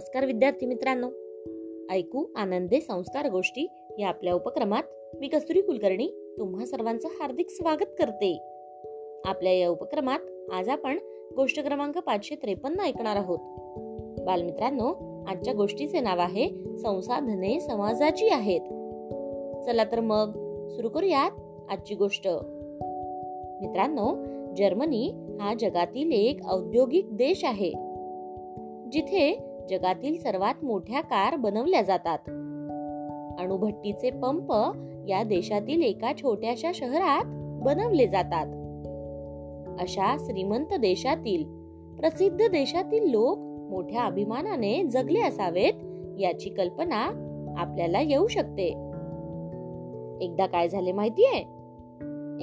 नमस्कार विद्यार्थी मित्रांनो. ऐकू आनंदे संस्कार गोष्टी या आपल्या उपक्रमात मी कस्तुरी कुलकर्णी तुम्हा सर्वांचं हार्दिक स्वागत करते. आपल्या या उपक्रमात आज आपण गोष्ट क्रमांक पाचशे त्रेपन्न ऐकणार आहोत. बालमित्रांनो आजच्या गोष्टीचे नाव आहे संसाधने समाजाची आहेत. चला तर मग सुरू करूयात आजची गोष्ट. मित्रांनो जर्मनी हा जगातील एक औद्योगिक देश आहे. जिथे जगातील सर्वात मोठ्या कार बनवल्या जातात. अणुभट्टीचे पंप या देशातील एका छोट्याशा शहरात बनवले जातात. अशा श्रीमंत देशातील प्रसिद्ध देशातील लोक मोठ्या अभिमानाने जगले असावेत याची कल्पना आपल्याला येऊ शकते. एकदा काय झाले माहितीये?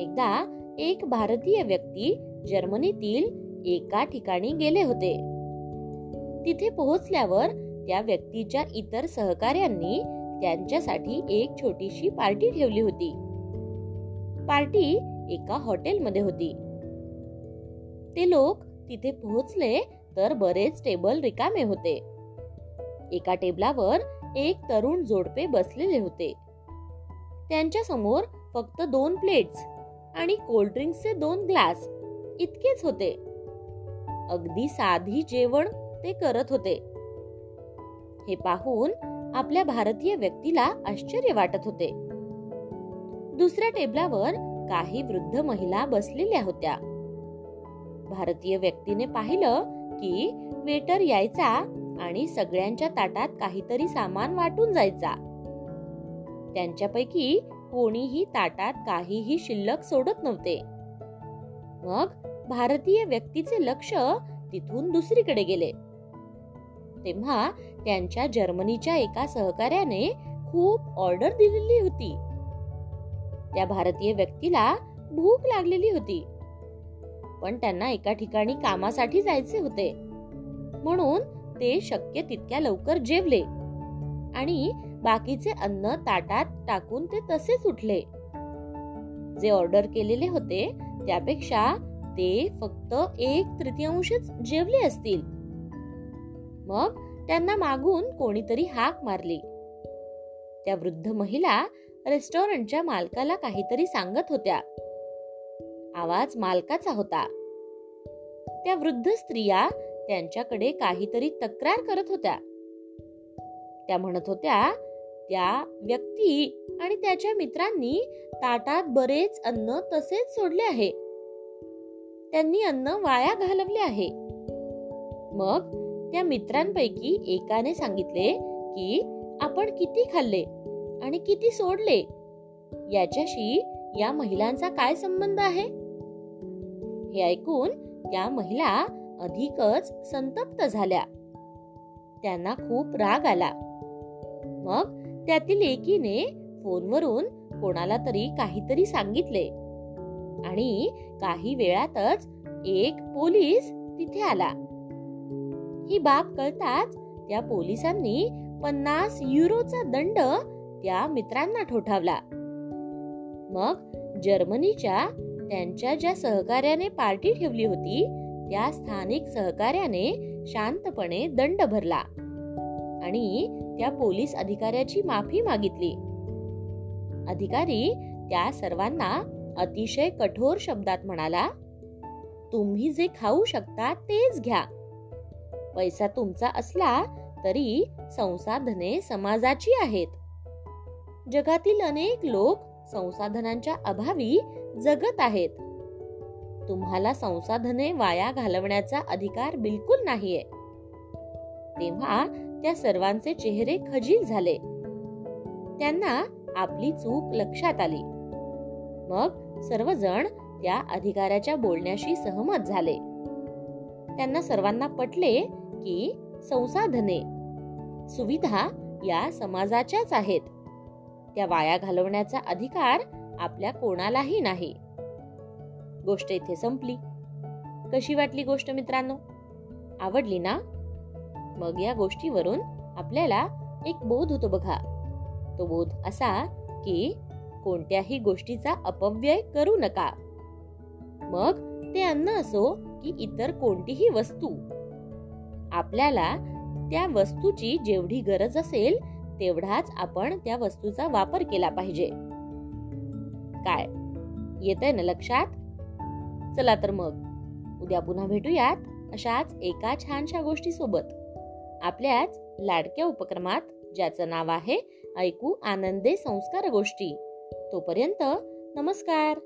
एकदा एक भारतीय व्यक्ती जर्मनीतील एका ठिकाणी गेले होते. तिथे पोहोचल्यावर त्या व्यक्तीच्या इतर सहकाऱ्यांनी त्यांच्यासाठी एक छोटीशी पार्टी ठेवली होती. पार्टी एका हॉटेलमध्ये होती. ते लोक तिथे पोहोचले तर बरेच टेबल रिकामे होते. एका टेबलावर एक तरुण जोडपे बसलेले होते. त्यांच्यासमोर फक्त दोन प्लेट्स आणि कोल्ड्रिंक्सचे दोन ग्लास इतकेच होते. अगदी साधी जेवण ते करत होते. हे पाहून आपल्या भारतीय व्यक्तीला आश्चर्य वाटत होते. दुसऱ्या टेबलावर काही वृद्ध महिला बसलेल्या होत्या. भारतीय व्यक्तीने पाहिलं की वेटर यायचा आणि सगळ्यांच्या ताटात काहीतरी सामान वाटून जायचा. त्यांच्यापैकी कोणीही ताटात काहीही शिल्लक सोडत नव्हते. मग भारतीय व्यक्तीचे लक्ष तिथून दुसरीकडे गेले. तेव्हा त्यांच्या जर्मनीच्या एका सहकार्याने खूप ऑर्डर दिलेली होती. त्या भारतीय व्यक्तीला भूक लागलेली होती. पण त्यांना एका ठिकाणी कामासाठी जायचे होते. म्हणून ते शक्य तितक्या लवकर जेवले. आणि बाकीचे अन्न ताटात टाकून ते तसेच उठले. जे ऑर्डर केलेले होते त्यापेक्षा ते फक्त एक तृतीयांशच जेवले असतील. मग त्यांना मागून कोणीतरी हाक मारली. त्या वृद्ध महिला रेस्टॉरंटच्या मालकाला काहीतरी सांगत होत्या. आवाज मालकाचा होता. त्या वृद्ध स्त्रिया त्यांच्याकडे काहीतरी तक्रार करत होत्या. त्या म्हणत होत्या त्या व्यक्ती आणि त्याच्या मित्रांनी ताटात बरेच अन्न तसेच सोडले आहे. त्यांनी अन्न वाया घालवले आहे. मग त्या मित्रांपैकी एकाने सांगितले की आपण किती खाल्ले आणि किती सोडले? याच्याशी या महिलांचा काय संबंध आहे? हे ऐकून त्या महिला अधिकच संतप्त झाल्या. त्यांना खूप राग आला. मग त्यातील एकीने फोनवरून कोणाला तरी काहीतरी सांगितले आणि काही वेळातच एक पोलीस तिथे आला. ही बाब कळताच त्या पोलिसांनी पन्नास युरोचा दंड त्या मित्रांना ठोठावला. मग जर्मनीच्या त्यांच्या ज्या सहकार्याने पार्टी ठेवली होती त्या स्थानिक सहकार्याने शांतपणे दंड भरला आणि त्या पोलीस अधिकाऱ्याची माफी मागितली. अधिकारी त्या सर्वांना अतिशय कठोर शब्दात म्हणाला तुम्ही जे खाऊ शकता तेच घ्या. पैसा तुमचा असला तरी संसाधने समाजाची आहेत. जगातील अनेक लोक संसाधनांच्या अभावी जगत आहेत. तुम्हाला संसाधने वाया घालवण्याचा अधिकार बिलकुल नाहीये. तेव्हा त्या सर्वांचे चेहरे खजील झाले. त्यांना आपली चूक लक्षात आली. मग सर्वजण त्या अधिकाऱ्याच्या बोलण्याशी सहमत झाले. त्यांना सर्वांना पटले की संसाधने. सुविधा या समाजाच्याच आहेत. त्या वाया घालवण्याचा अधिकार आपल्या कोणालाही नाही. गोष्ट इथे संपली. कशी वाटली गोष्ट मित्रांनो? आवडली ना? मग या गोष्टीवरून आपल्याला एक बोध होतो बघा. तो बोध असा की कोणत्याही गोष्टीचा अपव्यय करू नका. मग ते अन्न असो की इतर कोणतीही वस्तू. आपल्याला त्या वस्तूची जेवढी गरज असेल तेवढाच आपण त्या वस्तूचा वापर केला पाहिजे. काय? येत आहे ना लक्षात? चला तर मग. उद्या पुन्हा भेटूयात अशाच एका छानशा गोष्टी सोबत आपल्याच लाडक्या उपक्रमात ज्याचं नाव आहे ऐकू आनंदे संस्कार गोष्टी. तोपर्यंत नमस्कार!